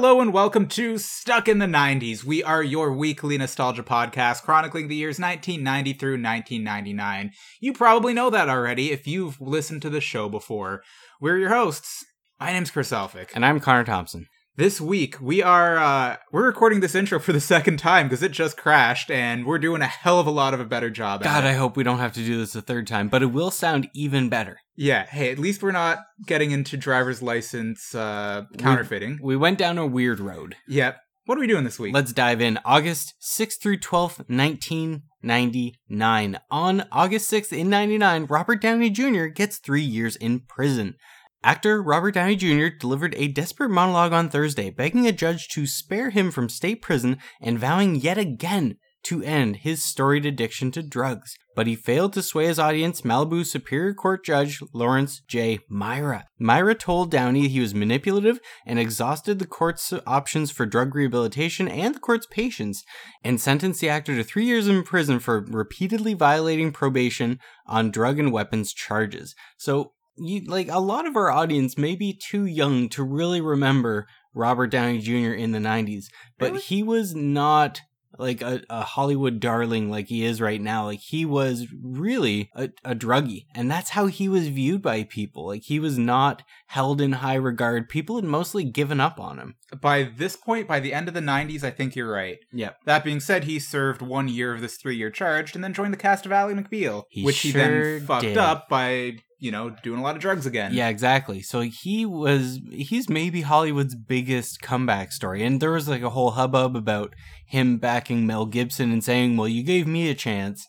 Hello and welcome to Stuck in the 90s. We are your weekly nostalgia podcast chronicling the years 1990 through 1999. You probably know that already if you've listened to the show before. We're your hosts. My name's Chris Elphick. And I'm Connor Thompson. This week we are uh we're recording this intro for the second time because it just crashed and we're doing a hell of a lot of a better job God, I hope we don't have to do this a third time, but it will sound even better. Yeah, hey, at least we're not getting into driver's license uh counterfeiting. We went down a weird road. Yep. What are we doing this week? Let's dive in. August 6th through 12th, 1999. On August 6th in 99, Robert Downey Jr. gets three years in prison. Actor Robert Downey Jr. delivered a desperate monologue on Thursday, begging a judge to spare him from state prison and vowing yet again to end his storied addiction to drugs. But he failed to sway his audience, Malibu Superior Court Judge Lawrence J. Mira. Mira told Downey he was manipulative and exhausted the court's options for drug rehabilitation and the court's patience, and sentenced the actor to three years in prison for repeatedly violating probation on drug and weapons charges. So, you, like a lot of our audience may be too young to really remember Robert Downey Jr. in the 90s, but Really? he was not like a, a Hollywood darling like he is right now. Like he was really a, a druggie, and that's how he was viewed by people. Like he was not held in high regard. People had mostly given up on him. by this point, by the end of the 90s, I think you're right. Yep. That being said, he served one year of this three year charge and then joined the cast of Ally McBeal, He which he then fucked did. up by, you know, doing a lot of drugs again. Yeah, exactly. So he was he's maybe Hollywood's biggest comeback story. And there was like a whole hubbub about him backing Mel Gibson and saying, Well, you gave me a chance.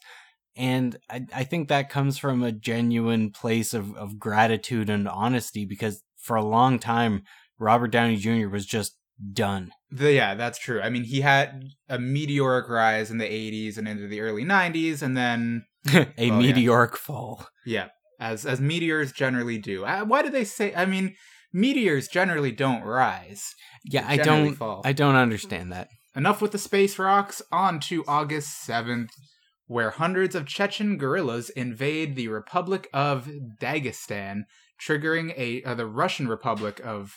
And I, I think that comes from a genuine place of, of gratitude and honesty because for a long time Robert Downey Jr. was just done. The- yeah, that's true. I mean, he had a meteoric rise in the 80s and into the early 90s, and then, a yeah. meteoric fall. yeah, as as meteors generally do. Uh, why do they say? I mean, meteors generally don't rise. Yeah, I don't fall. I don't understand that. Enough with the space rocks. On to August 7th, where hundreds of Chechen guerrillas invade the Republic of Dagestan, triggering a uh, the Russian Republic of.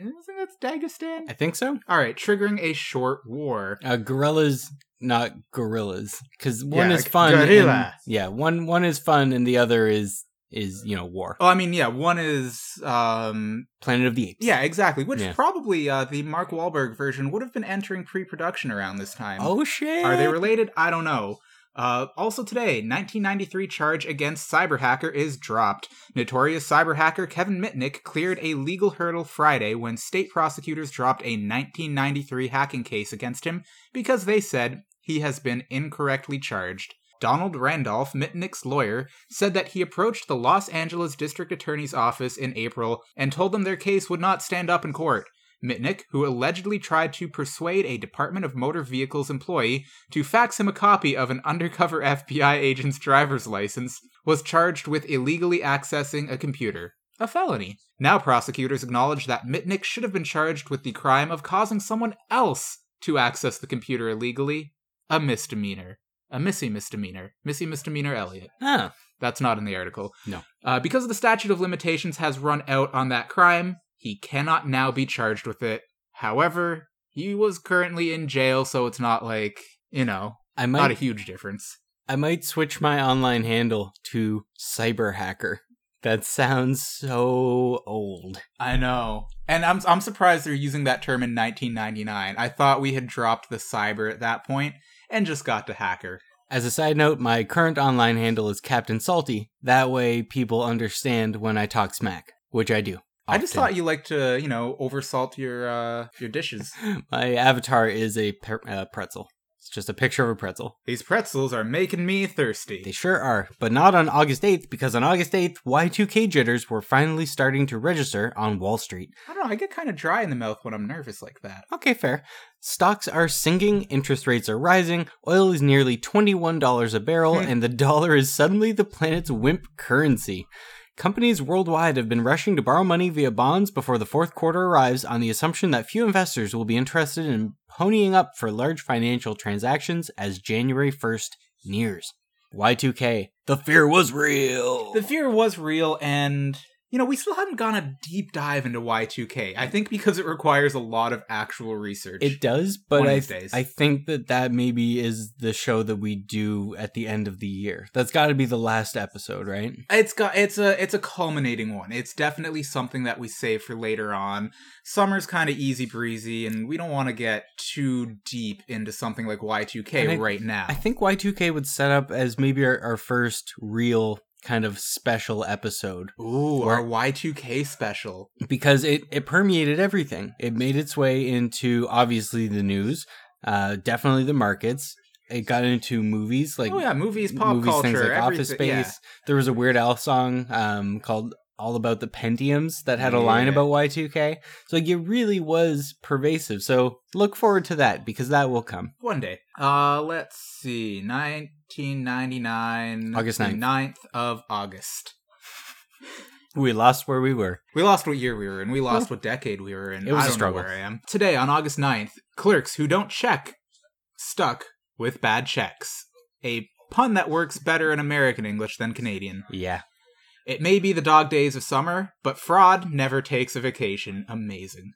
I think that's Dagestan. I think so. All right, triggering a short war. Uh, gorillas, not gorillas, because one Yeah, is fun. and- yeah, one one is fun, and the other is is you know war. Oh, I mean, yeah, one is um Planet of the Apes. yeah, exactly, which Yeah. probably uh the Mark Wahlberg version would have been entering pre-production around this time. Oh shit. Are they related? I don't know. Uh, also today, 1993 charge against cyber hacker is dropped. Notorious cyber hacker Kevin Mitnick cleared a legal hurdle Friday when state prosecutors dropped a 1993 hacking case against him because they said he has been incorrectly charged. Donald Randolph, Mitnick's lawyer, said that he approached the Los Angeles District Attorney's office in April and told them their case would not stand up in court. Mitnick, who allegedly tried to persuade a Department of Motor Vehicles employee to fax him a copy of an undercover FBI agent's driver's license, was charged with illegally accessing a computer. A felony. Now prosecutors acknowledge that Mitnick should have been charged with the crime of causing someone else to access the computer illegally. A misdemeanor. A missy misdemeanor. Missy misdemeanor Elliott. Huh. That's not in the article. No. Uh, because the statute of limitations has run out on that crime, he cannot now be charged with it. However, he was currently in jail, so it's not like, you know, I might, not a huge difference. I might switch my online handle to cyber hacker. That sounds so old. I know. And I'm I'm surprised they're using that term in 1999. I thought we had dropped the cyber at that point and just got to hacker. As a side note, my current online handle is Captain Salty. That way people understand when I talk smack, which I do. I just thought you liked to, you know, oversalt your uh your dishes. my avatar is a per- uh, pretzel. It's just a picture of a pretzel. These pretzels are making me thirsty. They sure are, but not on August 8th because on August 8th, Y2K jitters were finally starting to register on Wall Street. I don't know, I get kind of dry in the mouth when I'm nervous like that. Okay, fair. Stocks are sinking, interest rates are rising, oil is nearly $21 a barrel, hmm. and the dollar is suddenly the planet's wimp currency. Companies worldwide have been rushing to borrow money via bonds before the fourth quarter arrives on the assumption that few investors will be interested in ponying up for large financial transactions as January 1st nears. Y2K. The fear was real. The fear was real, and You know, we still haven't gone a deep dive into Y2K. I think because it requires a lot of actual research. It does, but I days. I think that that maybe is the show that we do at the end of the year. That's got to be the last episode, right? It's got it's a it's a culminating one. It's definitely something that we save for later on. Summer's kind of easy breezy, and we don't want to get too deep into something like Y2K And I- right now. I think Y2K would set up as maybe our, our first real kind of special episode Ooh, Or- our Y2K special. because it, it permeated everything. It made its way into obviously the news, uh, definitely the markets. It got into movies like oh yeah, movies, pop movies, culture, things like Office Space. There was a Weird Al song um, called "All About the Pentiums" that had a line Yeah. about Y2K. So like, it really was pervasive. So look forward to that because that will come. One day. Uh, let's see, 1999, August the 9th. 9th of August. We lost where we were. We lost what year we were in. We lost what decade we were in. It was I a don't struggle. know where I am. Today, on August 9th, clerks who don't check stuck with bad checks. A pun that works better in American English than Canadian. Yeah. It may be the dog days of summer, but fraud never takes a vacation. Amazing.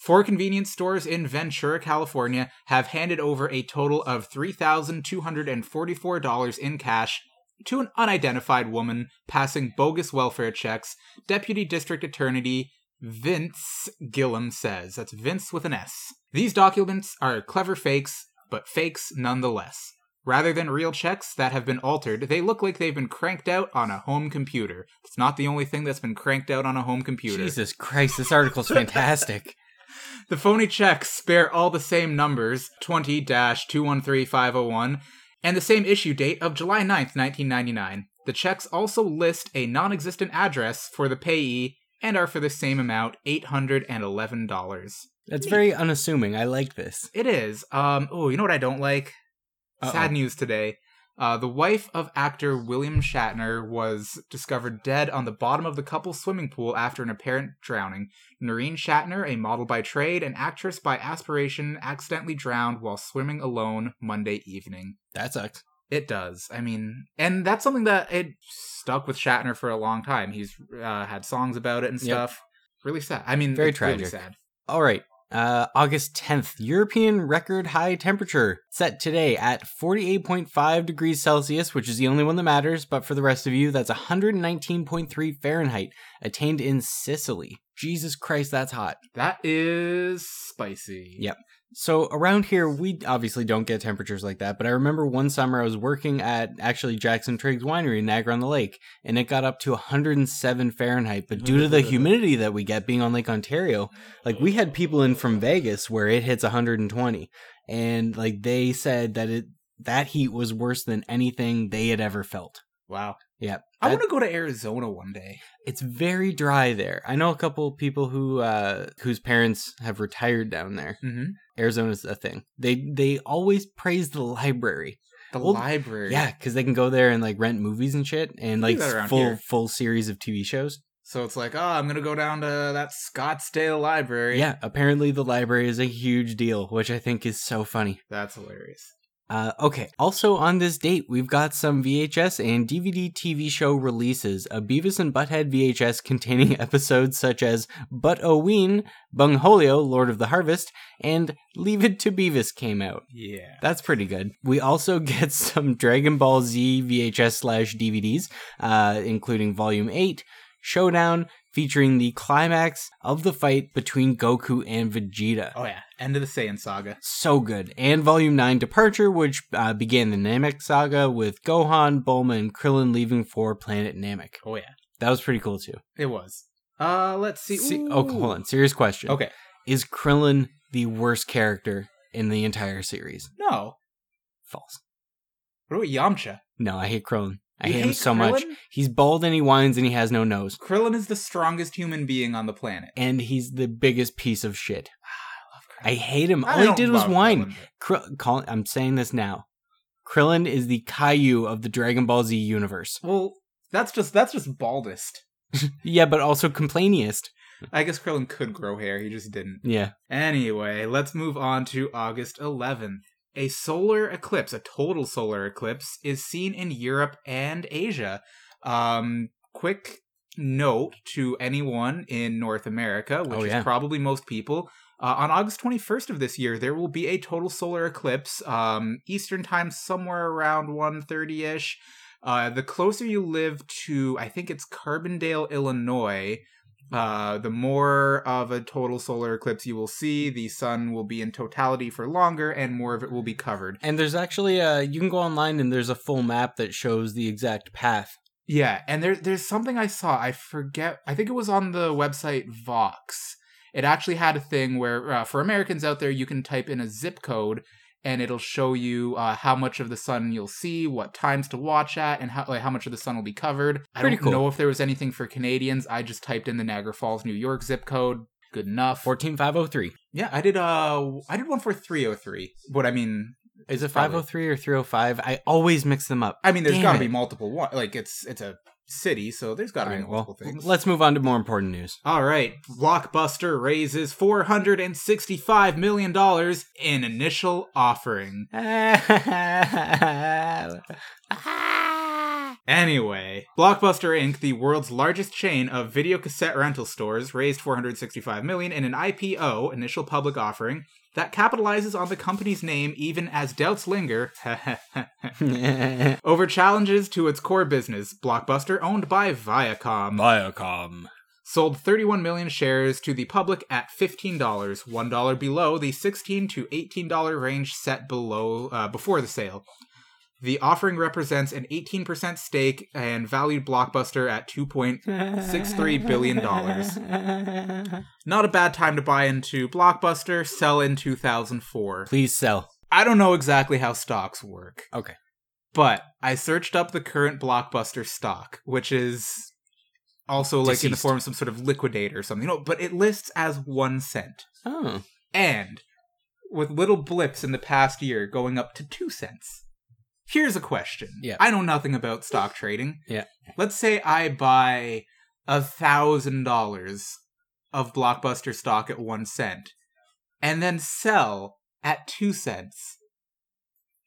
Four convenience stores in Ventura, California have handed over a total of $3,244 in cash to an unidentified woman passing bogus welfare checks, Deputy District Attorney Vince Gillum says. That's Vince with an S. These documents are clever fakes, but fakes nonetheless. Rather than real checks that have been altered, they look like they've been cranked out on a home computer. It's not the only thing that's been cranked out on a home computer. Jesus Christ, this article's fantastic. The phony checks bear all the same numbers 20 213501 and the same issue date of July 9th, 1999. The checks also list a non existent address for the payee and are for the same amount $811. That's very unassuming. I like this. It is. Um, oh, you know what I don't like? Uh-oh. Sad news today. Uh, the wife of actor William Shatner was discovered dead on the bottom of the couple's swimming pool after an apparent drowning. Noreen Shatner, a model by trade and actress by aspiration, accidentally drowned while swimming alone Monday evening. That sucks. It does. I mean, and that's something that it stuck with Shatner for a long time. He's uh, had songs about it and Yep. stuff. Really sad. I mean, Very it's really tragic. sad. All right. Uh, August 10th, European record high temperature set today at 48.5 degrees Celsius, which is the only one that matters. But for the rest of you, that's 119.3 Fahrenheit, attained in Sicily. Jesus Christ, that's hot. That is spicy. Yep. So around here, we obviously don't get temperatures like that. But I remember one summer I was working at actually Jackson Triggs Winery in Niagara on the Lake, and it got up to 107 Fahrenheit. But due to the humidity that we get being on Lake Ontario, like we had people in from Vegas where it hits 120, and like they said that it that heat was worse than anything they had ever felt. Wow. Yep. I want to go to Arizona one day. it's very dry there. I know a couple of people who uh whose parents have retired down there. Mm-hmm. Arizona's a thing. They they always praise the library. The Well, library. Yeah, because they can go there and like rent movies and shit, and like full here. full series of TV shows. So it's like, oh, I'm gonna go down to that Scottsdale library. Yeah, apparently the library is a huge deal, which I think is so funny. That's hilarious. Uh, okay. Also on this date, we've got some VHS and DVD TV show releases. A Beavis and Butthead VHS containing episodes such as Butt-O-Ween, Bungholio, Lord of the Harvest, and Leave It to Beavis came out. Yeah. That's pretty good. We also get some Dragon Ball Z VHS slash DVDs, uh, including Volume 8, Showdown, featuring the climax of the fight between Goku and Vegeta. Oh yeah. End of the Saiyan saga. So good. And Volume 9 Departure, which uh, began the Namek saga with Gohan, Bulma, and Krillin leaving for planet Namek. Oh yeah. That was pretty cool too. It was. Uh, let's see. See, oh, hold on. Serious question. Okay. Is Krillin the worst character in the entire series? No. False. What about Yamcha? No, I hate Krillin. I You hate him so much. He's bald and he whines and he has no nose. Krillin is the strongest human being on the planet. And he's the biggest piece of shit. Ah, I love Krillin. I hate him. I All he did was whine. Krillin, I'm saying this now. Krillin is the Caillou of the Dragon Ball Z universe. Well, that's just that's just baldest. Yeah, but also complainiest. I guess Krillin could grow hair. He just didn't. Yeah. Anyway, let's move on to August 11th. A solar eclipse, a total solar eclipse, is seen in Europe and Asia. Um, quick note to anyone in North America, which Oh, yeah. is probably most people, uh, on August 21st of this year, there will be a total solar eclipse, um, Eastern time, somewhere around 1.30 ish. Uh, the closer you live to, I think it's Carbondale, Illinois, uh, the more of a total solar eclipse you will see. The sun will be in totality for longer, and more of it will be covered. And there's actually uh you can go online and there's a full map that shows the exact path. Yeah, and there there's something I saw. I forget. I think it was on the website Vox. It actually had a thing where uh, for Americans out there, you can type in a zip code and it'll show you uh, how much of the sun you'll see, what times to watch at, and how like, how much of the sun will be covered. I Pretty don't cool. know if there was anything for Canadians. I just typed in the Niagara Falls, New York zip code. Good enough. 14503. yeah, I did. Uh, I did one for three hundred three. What I mean, Is it Probably. 503 or 305? I always mix them up. I mean, there's got to be multiple one. Like it's it's a city, so there's got to be right, well, multiple things. let's move on to more important news. All right, Blockbuster raises $465 million in initial offering. Ah. Anyway, Blockbuster Inc., the world's largest chain of video cassette rental stores, raised 465 million in an IPO, initial public offering, that capitalizes on the company's name even as doubts linger over challenges to its core business, Blockbuster owned by Viacom Viacom. sold 31 million shares to the public at $15, $1 below the 16 to $18 range set below uh, before the sale. The offering represents an 18% stake and valued Blockbuster at 2.63 billion dollars. Not a bad time to buy into Blockbuster, sell in 2004. Please sell. I don't know exactly how stocks work. Okay. But I searched up the current Blockbuster stock, which is also like in the form of some sort of liquidator or something. No, but it lists as one cent. Oh. And with little blips in the past year going up to two cents. Here's a question. Yeah. I know nothing about stock trading. Yeah. Let's say I buy a thousand dollars of Blockbuster stock at one cent and then sell at two cents.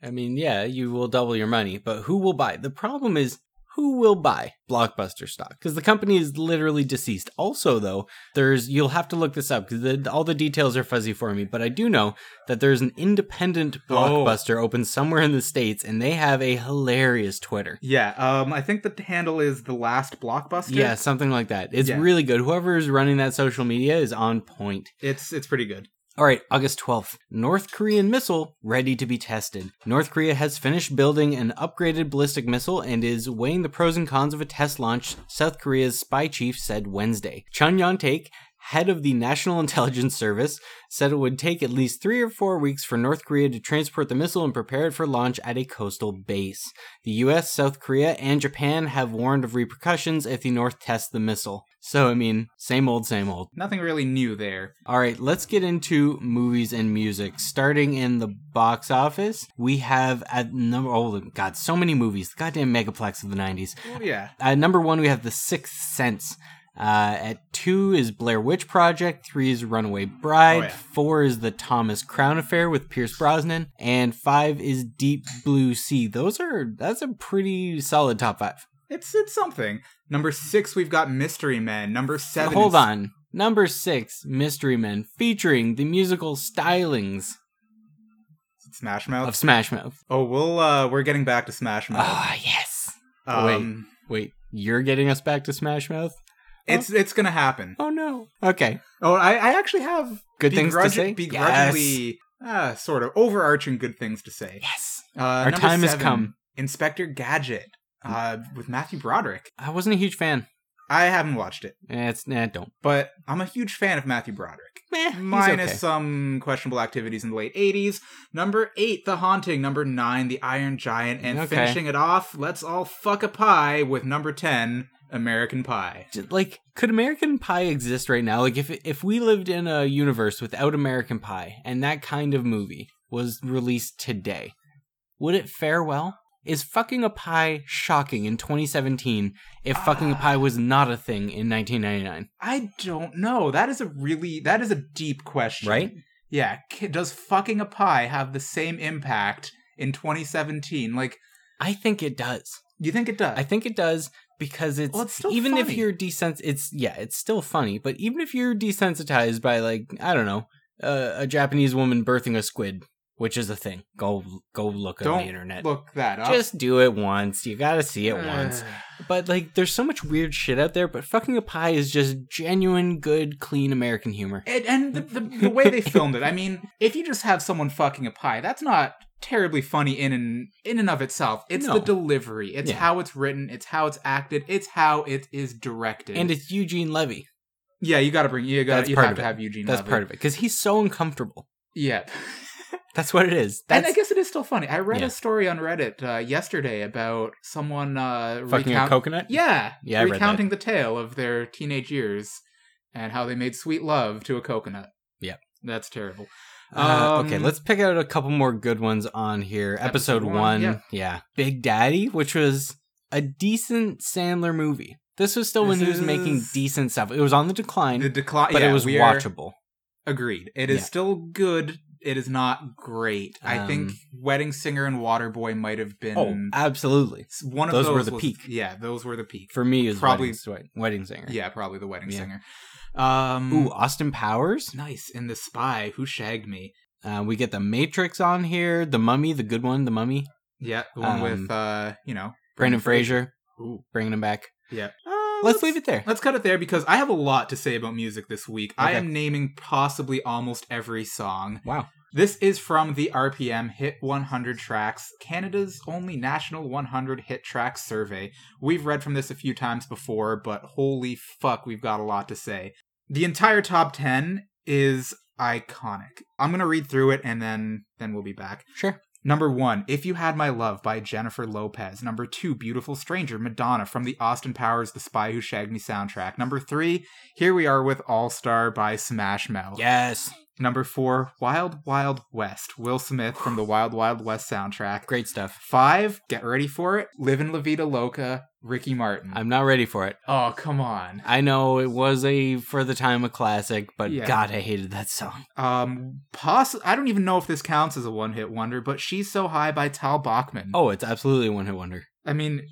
I mean, yeah, you will double your money, but who will buy? The problem is who will buy Blockbuster stock? Because the company is literally deceased. Also, though, there's you'll have to look this up because all the details are fuzzy for me. But I do know that there's an independent Oh. Blockbuster open somewhere in the states, and they have a hilarious Twitter. Yeah, um, I think the handle is the last blockbuster. Yeah, something like that. It's Yeah. really good. Whoever is running that social media is on point. it's it's pretty good. All right, August 12th. North Korean missile ready to be tested. North Korea has finished building an upgraded ballistic missile and is weighing the pros and cons of a test launch, South Korea's spy chief said Wednesday. Chun Yong-taek, head of the National Intelligence Service, said it would take at least three or four weeks for North Korea to transport the missile and prepare it for launch at a coastal base. The US, South Korea, and Japan have warned of repercussions if the North tests the missile. So, I mean, same old, same old. Nothing really new there. All right, let's get into movies and music. Starting in the box office, we have at number oh god, so many movies. Goddamn megaplex of the '90s. Oh yeah. At number one, we have The Sixth Sense. Uh, at two is Blair Witch Project. Three is Runaway Bride. Oh, yeah. Four is The Thomas Crown Affair with Pierce Brosnan, and five is Deep Blue Sea. Those are that's a pretty solid top five. It's it's something. Number six, we've got Mystery Men. Number seven. Hold is- on. Number six, Mystery Men, featuring the musical stylings Smash Mouth. of Smash Mouth. oh, we'll uh, we're getting back to Smash Mouth. Ah, yes. um, Wait, you're getting us back to Smash Mouth? it's it's gonna happen. Oh no. Okay. Oh, I, I actually have Good things to say? Begrudgingly, uh, sort of overarching good things to say. Yes. Uh, Our time has come. Inspector Gadget uh, with Matthew Broderick. I wasn't a huge fan. I haven't watched it, Eh, It's nah, don't. but I'm a huge fan of Matthew Broderick. Meh, he's Minus okay. some questionable activities in the late 80s. Number 8, The Haunting. Number 9, The Iron Giant. And Okay. finishing it off, let's all fuck a pie with number 10, American Pie. Like, could American Pie exist right now? Like, if if we lived in a universe without American Pie and that kind of movie was released today, would it fare well? Is fucking a pie shocking in 2017 if fucking a pie was not a thing in 1999? I don't know. That is a really, that is a deep question. Right? Yeah. Does fucking a pie have the same impact in 2017? Like, I think it does. you think it does? I think it does because it's, Well, it's still even if you're desens it's yeah it's still funny but even if you're desensitized by like i don't know uh, a japanese woman birthing a squid which is a thing go go look on Don't the internet look that up. just do it once you gotta see it once but like there's so much weird shit out there but fucking a pie is just genuine good clean american humor And, and the, the, the way they filmed it, I mean, if you just have someone fucking a pie, that's not terribly funny in and in and of itself. It's No. the delivery. It's Yeah. how it's written. It's how it's acted. It's how it is directed. and it's eugene levy yeah, you got to bring you got That's you part have of to it. have Eugene. that's Levy. part of it because he's so uncomfortable Yeah. That's what it is and I guess it is still funny. I read Yeah. a story on Reddit uh, yesterday about someone uh, fucking a coconut Yeah, Yeah, I read that. recounting the tale of their teenage years and how they made sweet love to a coconut. Yep. that's terrible. Uh, okay, Um, let's pick out a couple more good ones on here. Episode, Episode one, one, yeah. yeah. Big Daddy, which was a decent Sandler movie. This was still when he was making decent stuff. It was on the decline, The decline, but yeah, it was watchable. Agreed. It is Yeah. still good. It is not great. I think Um, Wedding Singer and Waterboy might have been Oh, absolutely. one of those those. were the was- peak. Yeah, those were the peak. For me, is Probably- Wedding, Wedding Singer. Yeah, probably the Wedding Yeah. Singer. Um, Ooh, Austin Powers. nice. In the Spy, Who Shagged Me? Uh, we get the Matrix on here. The Mummy, the good one, the Mummy. Yeah, the one Um, with uh, you know, Brendan Fraser, Ooh, bringing him back. yeah. Let's leave it there. Let's cut it there because I have a lot to say about music this week. I am naming possibly almost every song. Wow. This is from the RPM Hit 100 Tracks, Canada's only national 100 hit tracks survey. We've read from this a few times before, but holy fuck, we've got a lot to say. The entire top 10 is iconic. I'm going to read through it and then then we'll be back. Sure. Number one, If You Had My Love by Jennifer Lopez. Number two, Beautiful Stranger, Madonna from the Austin Powers The Spy Who Shagged Me soundtrack. Number three, Here We Are with All Star by Smash Mouth. Yes. Number four, Wild Wild West, Will Smith from the Wild Wild West soundtrack. Great stuff. Five, get ready for it, Livin' La Vida Loca, Ricky Martin. I'm not ready for it. oh, come on. I know it was a for the time a classic, but Yeah. God, I hated that song. Um, poss- I don't even know if this counts as a one hit wonder, but She's So High by Tal Bachman. Oh, it's absolutely a one hit wonder. I mean,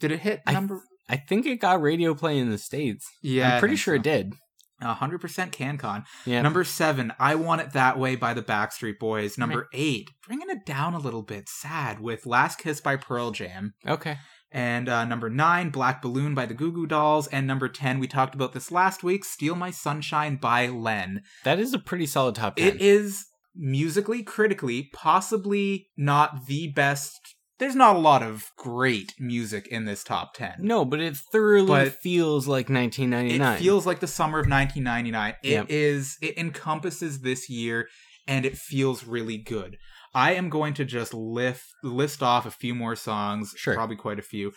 did it hit number? I think it got radio play in the states. yeah, I'm pretty sure it did. A hundred percent CanCon. Yeah. Number seven, I Want It That Way by the Backstreet Boys. Number eight, bringing it down a little bit, sad with Last Kiss by Pearl Jam. okay. And uh, number nine, Black Balloon by the Goo Goo Dolls. And number 10, we talked about this last week, Steal My Sunshine by Len. That is a pretty solid top ten. It is musically, critically, possibly not the best. There's not a lot of great music in this top 10. no, but it thoroughly But- feels like 1999. It feels like the summer of 1999. It is. Yep. It encompasses this year, and it feels really good. I am going to just lift list off a few more songs. Sure. Probably quite a few.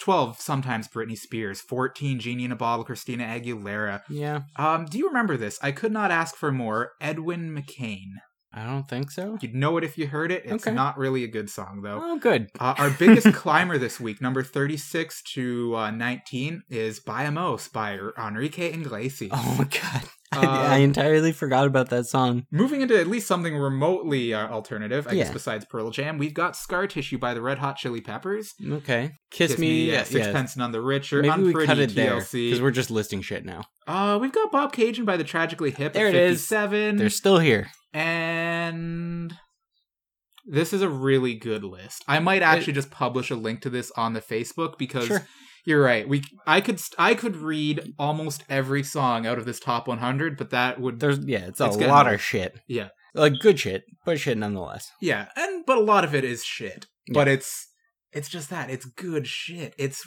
12 sometimes Britney Spears, 14 Genie in a Bottle Christina Aguilera. yeah, Um do you remember this? I could not ask for more. Edwin McCain. I don't think so. You'd know it if you heard it. It's Okay. not really a good song though. Oh, good. Uh, our biggest climber this week, number 36 to uh, 19, is Bailamos by Enrique Iglesias. Oh my god, Uh, I, I entirely forgot about that song. Moving into at least something remotely uh, alternative, I guess, besides Pearl Jam, we've got Scar Tissue by the Red Hot Chili Peppers. Okay, kiss, me. yeah, yeah, yeah. Sixpence None the Richer, Maybe we Unpretty, cut it TLC. because we're just listing shit now. Uh, we've got Bobcaygeon by the Tragically Hip There at it is. 57. They're still here. And this is a really good list. I might actually just publish a link to this on the Facebook because Sure. you're right. We I could I could read almost every song out of this top 100, but that would There's yeah, it's a It's lot of shit. Yeah. like good shit, but shit nonetheless. yeah, and but a lot of it is shit. But it's it's just that it's good shit. It's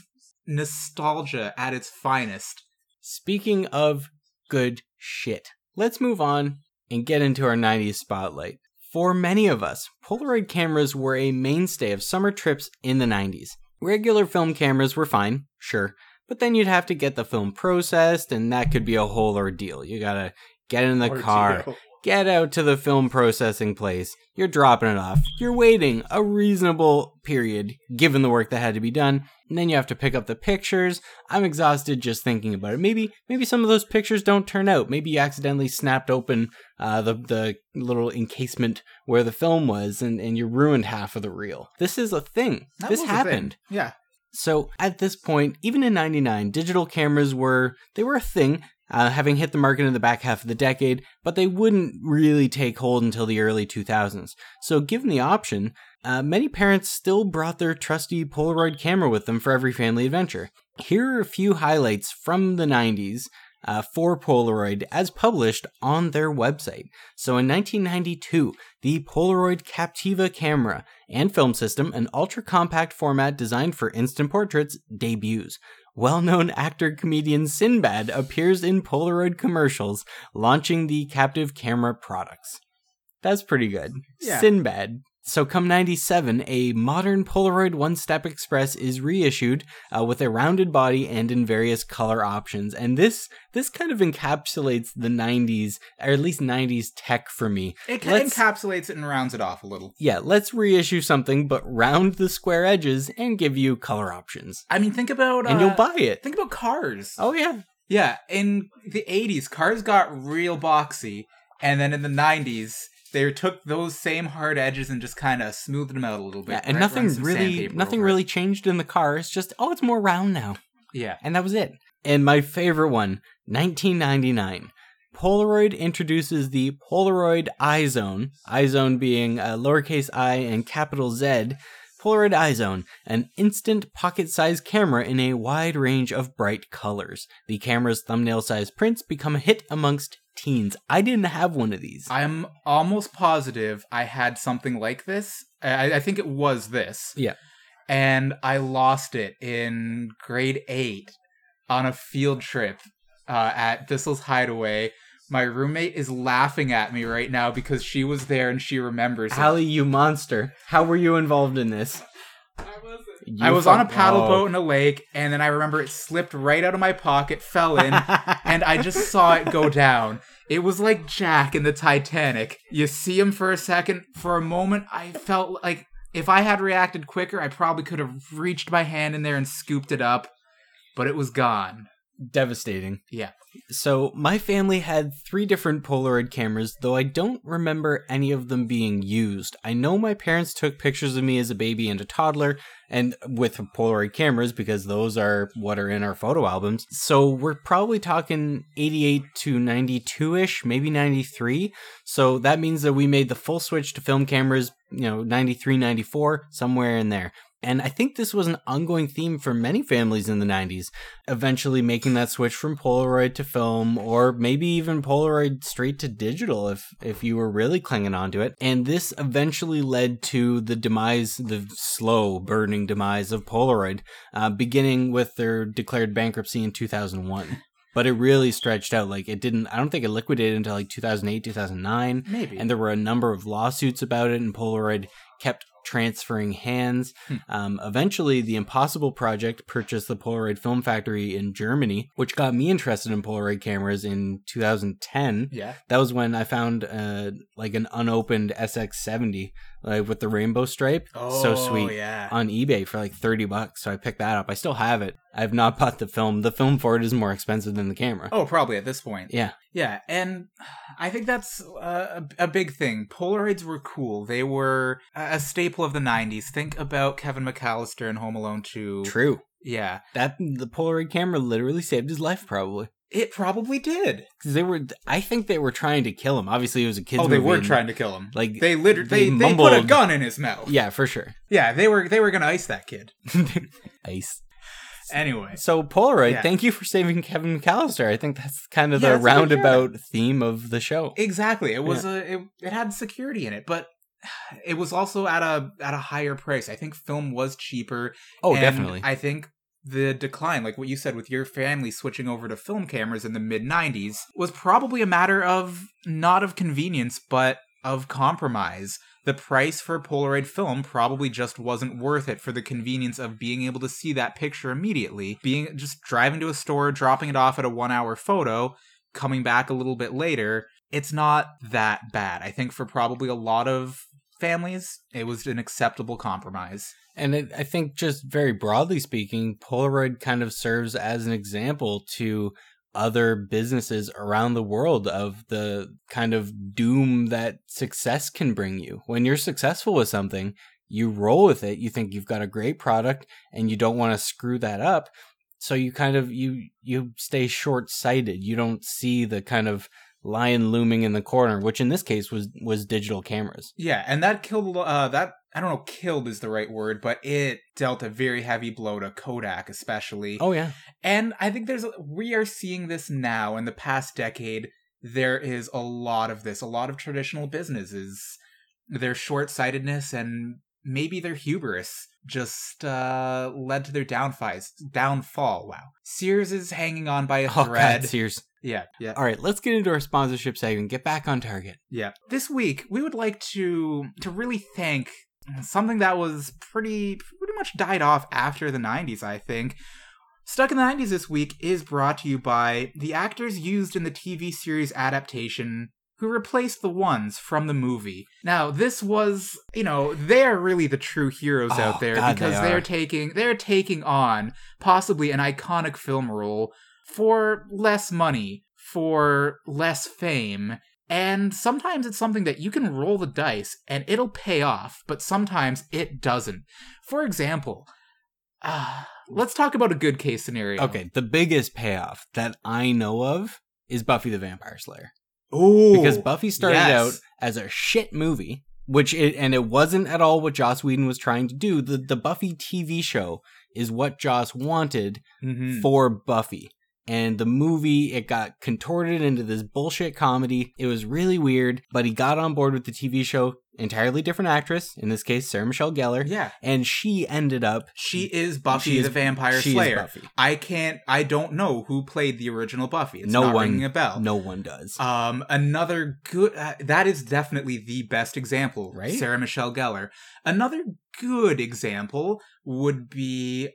nostalgia at its finest. Speaking of good shit, let's move on and get into our 90s spotlight. For many of us, Polaroid cameras were a mainstay of summer trips in the 90s. Regular film cameras were fine, sure, but then you'd have to get the film processed, and that could be a whole ordeal. You gotta get in the car, get out to the film processing place. You're dropping it off. You're waiting a reasonable period, given the work that had to be done, and then you have to pick up the pictures. I'm exhausted just thinking about it. Maybe, maybe some of those pictures don't turn out. Maybe you accidentally snapped open uh, the the little encasement where the film was, and and you ruined half of the reel. This is a thing. That this a thing. happened. Yeah. So at this point, even in 99, digital cameras were they were a thing, uh, having hit the market in the back half of the decade, but they wouldn't really take hold until the early 2000s. So given the option, uh, many parents still brought their trusty Polaroid camera with them for every family adventure. Here are a few highlights from the 90s uh, for Polaroid as published on their website. So in 1992, the Polaroid Captiva camera and film system, an ultra compact format designed for instant portraits, debuts. Well known actor comedian Sinbad appears in Polaroid commercials launching the Captiva camera products. That's pretty good. Yeah. Sinbad. So, come 97, a modern Polaroid One Step Express is reissued uh, with a rounded body and in various color options. And this this kind of encapsulates the 90s, or at least 90s tech for me. It ca- Let's- encapsulates it and rounds it off a little. Yeah, let's reissue something, but round the square edges and give you color options. I mean, think about And uh, you'll buy it. Think about cars. Oh, yeah. Yeah, in the 80s, cars got real boxy, and then in the 90s, they took those same hard edges and just kind of smoothed them out a little bit. Yeah, and right? nothing really nothing over it. really changed in the car. It's just, oh, it's more round now. Yeah. And that was it. And my favorite one, 1999. Polaroid introduces the Polaroid iZone, iZone being a lowercase i and capital Z. Polaroid iZone, an instant pocket sized camera in a wide range of bright colors. The camera's thumbnail sized prints become a hit amongst teens. I didn't have one of these. I'm almost positive I had something like this. I, I think it was this. Yeah. And I lost it in grade eight on a field trip uh, at Thistle's Hideaway. My roommate is laughing at me right now because she was there and she remembers it. Allie, you monster. How were you involved in this? You I was on a paddle oh. boat in a lake, and then I remember it slipped right out of my pocket, fell in, and I just saw it go down. It was like Jack in the Titanic. You see him for a second. For a moment, I felt like if I had reacted quicker, I probably could have reached my hand in there and scooped it up, but it was gone. Devastating. Yeah. So, my family had three different Polaroid cameras, though I don't remember any of them being used. I know my parents took pictures of me as a baby and a toddler, and with Polaroid cameras, because those are what are in our photo albums. So, we're probably talking 88 to 92 ish, maybe 93. So, that means that we made the full switch to film cameras, you know, 93, 94, somewhere in there. And I think this was an ongoing theme for many families in the 90s, eventually making that switch from Polaroid to film, or maybe even Polaroid straight to digital if, if you were really clinging onto it. And this eventually led to the demise, the slow burning demise of Polaroid, uh, beginning with their declared bankruptcy in 2001. But it really stretched out. Like it didn't, I don't think it liquidated until like 2008, 2009 Maybe. and there were a number of lawsuits about it, and Polaroid kept transferring hands. Hmm. Um, eventually, the Impossible Project purchased the Polaroid Film Factory in Germany, which got me interested in Polaroid cameras in 2010. yeah. That was when I found uh, like an unopened SX70 like with the rainbow stripe. so sweet. Oh, yeah. On eBay for like 30 bucks. So I picked that up. I still have it. I have not bought the film. The film for it is more expensive than the camera. Oh, probably at this point. Yeah. Yeah, and I think that's uh, a, a big thing. Polaroids were cool. They were a a staple of the 90s. Think about Kevin McAllister in Home Alone 2. True. Yeah. That the Polaroid camera literally saved his life, probably. It probably did. Because they were, I think they were trying to kill him. Obviously, it was a kid's oh, they were and- trying to kill him. Like They literally they they, they, put a gun in his mouth. Yeah, for sure. Yeah, they were they were gonna ice that kid. Ice. Anyway. So Polaroid, Yeah. thank you for saving Kevin McAllister. I think that's kind of Yeah, the roundabout theme of the show. Exactly. It was a it, it had security in it, but it was also at a at a higher price. I think film was cheaper. oh, and definitely. I think the decline, like what you said with your family switching over to film cameras in the mid 90s, was probably a matter of not of convenience, but of compromise. The price for Polaroid film probably just wasn't worth it for the convenience of being able to see that picture immediately. Being just driving to a store, dropping it off at a one hour photo, coming back a little bit later. It's not that bad. I think for probably a lot of families, it was an acceptable compromise. And it, I think, just very broadly speaking, Polaroid kind of serves as an example to other businesses around the world of the kind of doom that success can bring you. When you're successful with something, you roll with it. You think you've got a great product and you don't want to screw that up. So you kind of you you stay short-sighted. You don't see the kind of lion looming in the corner, which in this case was was digital cameras. Yeah, and that killed uh that I don't know killed is the right word, but it dealt a very heavy blow to Kodak especially. Oh yeah. And I think there's a, we are seeing this now in the past decade. There is a lot of this, a lot of traditional businesses, their short-sightedness and maybe their hubris just uh, led to their downfalls. Downfall. Wow. Sears is hanging on by a Oh thread. God, Sears. Yeah, yeah, All right, let's get into our sponsorship segment. Get back on target. yeah. This week we would like to to really thank something that was pretty pretty much died off after the 90s, I think. Stuck in the 90s this week is brought to you by the actors used in the TV series adaptation who replaced the ones from the movie. Now, this was, you know, they're really the true heroes Oh, out there God, because they they're are. taking they're taking on possibly an iconic film role for less money, for less fame, and sometimes it's something that you can roll the dice and it'll pay off, but sometimes it doesn't. For example, uh, let's talk about a good case scenario. Okay, the biggest payoff that I know of is Buffy the Vampire Slayer. Oh, because Buffy started yes. out as a shit movie, which it, and it wasn't at all what Joss Whedon was trying to do. The the Buffy TV show is what Joss wanted Mhm. for Buffy. And the movie, it got contorted into this bullshit comedy. It was really weird, but he got on board with the TV show. Entirely different actress, in this case, Sarah Michelle Gellar. Yeah, And she ended up. she is Buffy She is- the Vampire she is Slayer. Buffy. I can't. I don't know who played the original Buffy. It's no not one. ringing a bell. No one does. Um, another good. Uh, that is definitely the best example. Right? Sarah Michelle Gellar. Another good example would be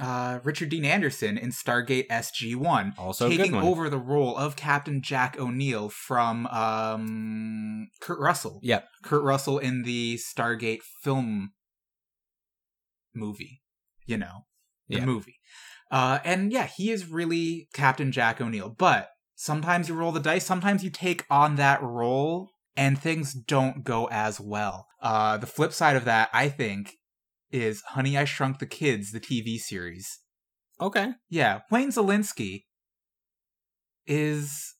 uh, Richard Dean Anderson in Stargate SG One, also taking over the role of Captain Jack O'Neill from um, Kurt Russell. Yep. Kurt Russell in the Stargate film movie. You know, the Yeah. movie. Uh, and yeah, he is really Captain Jack O'Neill. But sometimes you roll the dice, sometimes you take on that role, and things don't go as well. Uh, the flip side of that, I think, is Honey, I Shrunk the Kids, the TV series. Okay. Yeah, Wayne Szalinski is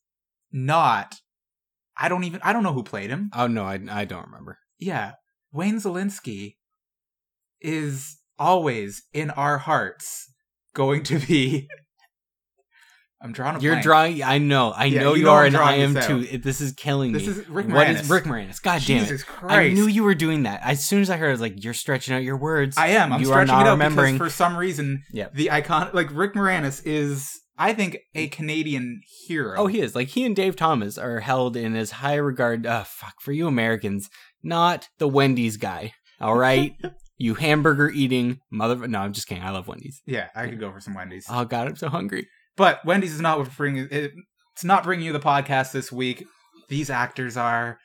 not. I don't even. I don't know who played him. Oh, no, I, I don't remember. Yeah, Wayne Szalinski is always in our hearts going to be. I'm drawing a You're blank. drawing. I know. I Yeah, know you you, know are, and I am this too. This is killing This me. is Rick Moranis. is Rick Moranis? God damn it! Jesus Christ! I knew you were doing that. As soon as I heard, I was like, "You're stretching out your words." I am. I'm You are stretching not it out remembering. because for some reason, Yep. the icon like Rick Moranis is, I think, a Canadian hero. Oh, he is. Like he and Dave Thomas are held in as high regard. Uh, fuck for you Americans, not the Wendy's guy. All right, you hamburger eating mother. No, I'm just kidding. I love Wendy's. yeah, I could go for some Wendy's. Oh God, I'm so hungry. But Wendy's is not bringing it's not bringing you the podcast this week. These actors are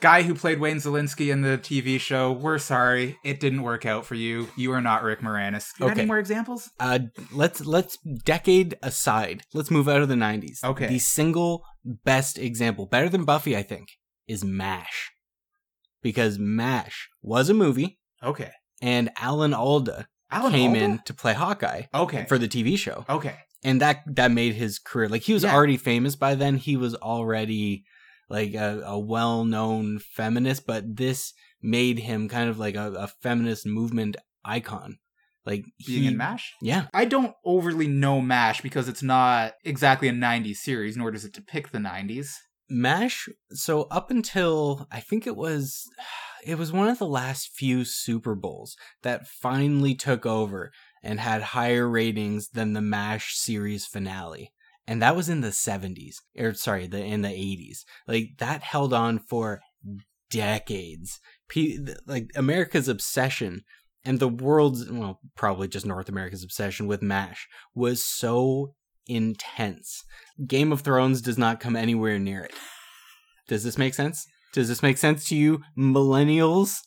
guy who played Wayne Szalinski in the TV show. We're sorry, it didn't work out for you. You are not Rick Moranis. You got Okay. Any more examples? Uh, let's let's decade aside. Let's move out of the '90s. Okay. The single best example, better than Buffy, I think, is Mash, because Mash was a movie, Okay, and Alan Alda Alan came Alda? in to play Hawkeye Okay, for the TV show. okay, and that that made his career like he was Yeah. already famous by then he was already like a, a well-known feminist but this made him kind of like a, a feminist movement icon like being he, in Mash. yeah I don't overly know MASH because it's not exactly a 90s series, nor does it depict the 90s. mash so up until i think it was it was one of the last few super bowls that finally took over and had higher ratings than the mash series finale. And that was in the 70s or sorry the in the 80s like that held on for decades. Pe- like america's obsession and the world's well probably just north america's obsession with mash was so intense. Game of thrones does not come anywhere near it. Does this make sense? Does this make sense to you millennials?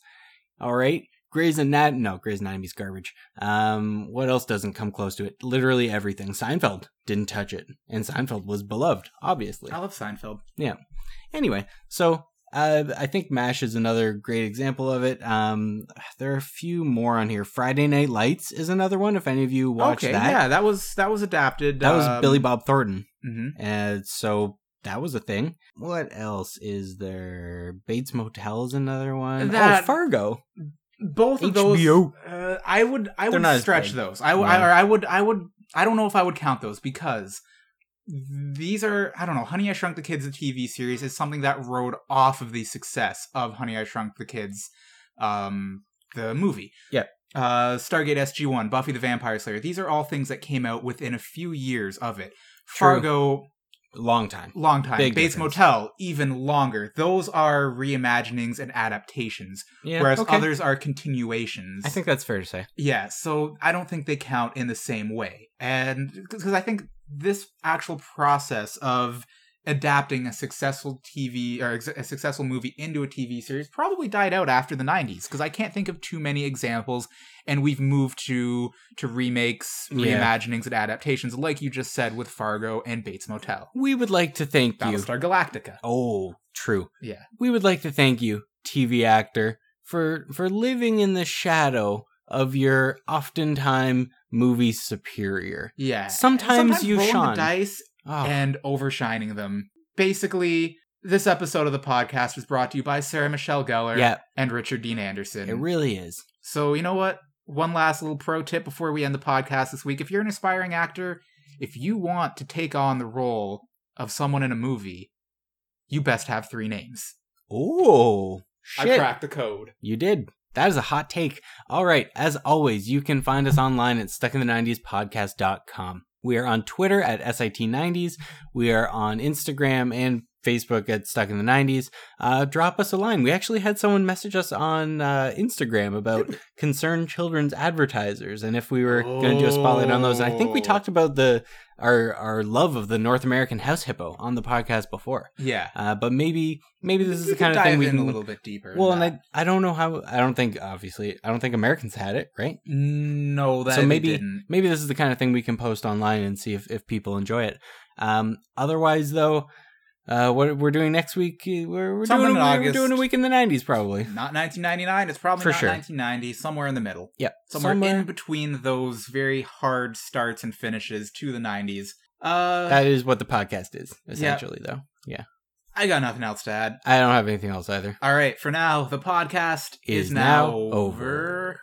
All right Grey's Anatomy, no, Grey's Anatomy's garbage. Um, what else doesn't come close to it? Literally everything. Seinfeld didn't touch it, and Seinfeld was beloved, obviously. I love Seinfeld. Yeah. Anyway, so Uh, I think MASH is another great example of it. Um, there are a few more on here. Friday Night Lights is another one. If any of you watched okay, that, yeah, that was that was adapted. that was um, Billy Bob Thornton, mhm. and so that was a thing. What else is there? Bates Motel is another one. That- oh, Fargo. Both of HBO. those, uh, I would I They're would not as stretch big. those. I, w- No. I or I would I would I don't know if I would count those because these are I don't know. Honey I Shrunk the Kids, the TV series, is something that rode off of the success of Honey I Shrunk the Kids, um, the movie. Yep. Uh, Stargate SG One, Buffy the Vampire Slayer. These are all things that came out within a few years of it. True. Fargo, Long time. long time. Big Bates difference. Motel, even longer. Those are reimaginings and adaptations, Yeah. whereas okay. others are continuations. I think that's fair to say. Yeah, so I don't think they count in the same way. And because I think this actual process of adapting a successful TV or ex- a successful movie into a TV series probably died out after the 90s because I can't think of too many examples and we've moved to to remakes, Yeah. reimaginings and adaptations like you just said with Fargo and Bates Motel. We would like to thank you. Battlestar Galactica. Oh, true. Yeah. We would like to thank you, TV actor, for for living in the shadow of your oftentimes movie superior. Yeah. Sometimes you rolling shine. dice Oh, and overshining them. Basically, this episode of the podcast was brought to you by Sarah Michelle Gellar yeah, and Richard Dean Anderson. it really is. so, you know what? One last little pro tip before we end the podcast this week. If you're an aspiring actor, if you want to take on the role of someone in a movie, you best have three names. Oh, shit. I cracked the code. You did. That is a hot take. All right. As always, you can find us online at stuckinthe90spodcast.com. We are on Twitter at SIT90s. We are on Instagram and Facebook at Stuck in the 90s. Uh, drop us a line. We actually had someone message us on uh, Instagram about concerned children's advertisers and if we were going to do a spotlight on those. And I think we Oh. talked about the our our love of the North American house hippo on the podcast before. Yeah. Uh, but maybe maybe this is We the kind of thing dive we in can a little bit deeper. well, and I I don't know how I don't think obviously I don't think Americans had it, right? no, that so maybe didn't. maybe this is the kind of thing we can post online and see if, if people enjoy it. Um, otherwise, though, uh, what we're doing next week, uh, we're, we're doing we're doing a week in the '90s, probably. Not 1999. It's probably For not sure. 1990. Somewhere in the middle. Yep, somewhere, somewhere- in between those very hard starts and finishes to the 90s. Uh, That is what the podcast is essentially, though. Yeah, I got nothing else to add. I don't have anything else either. All right, for now, the podcast is, Is now, now over.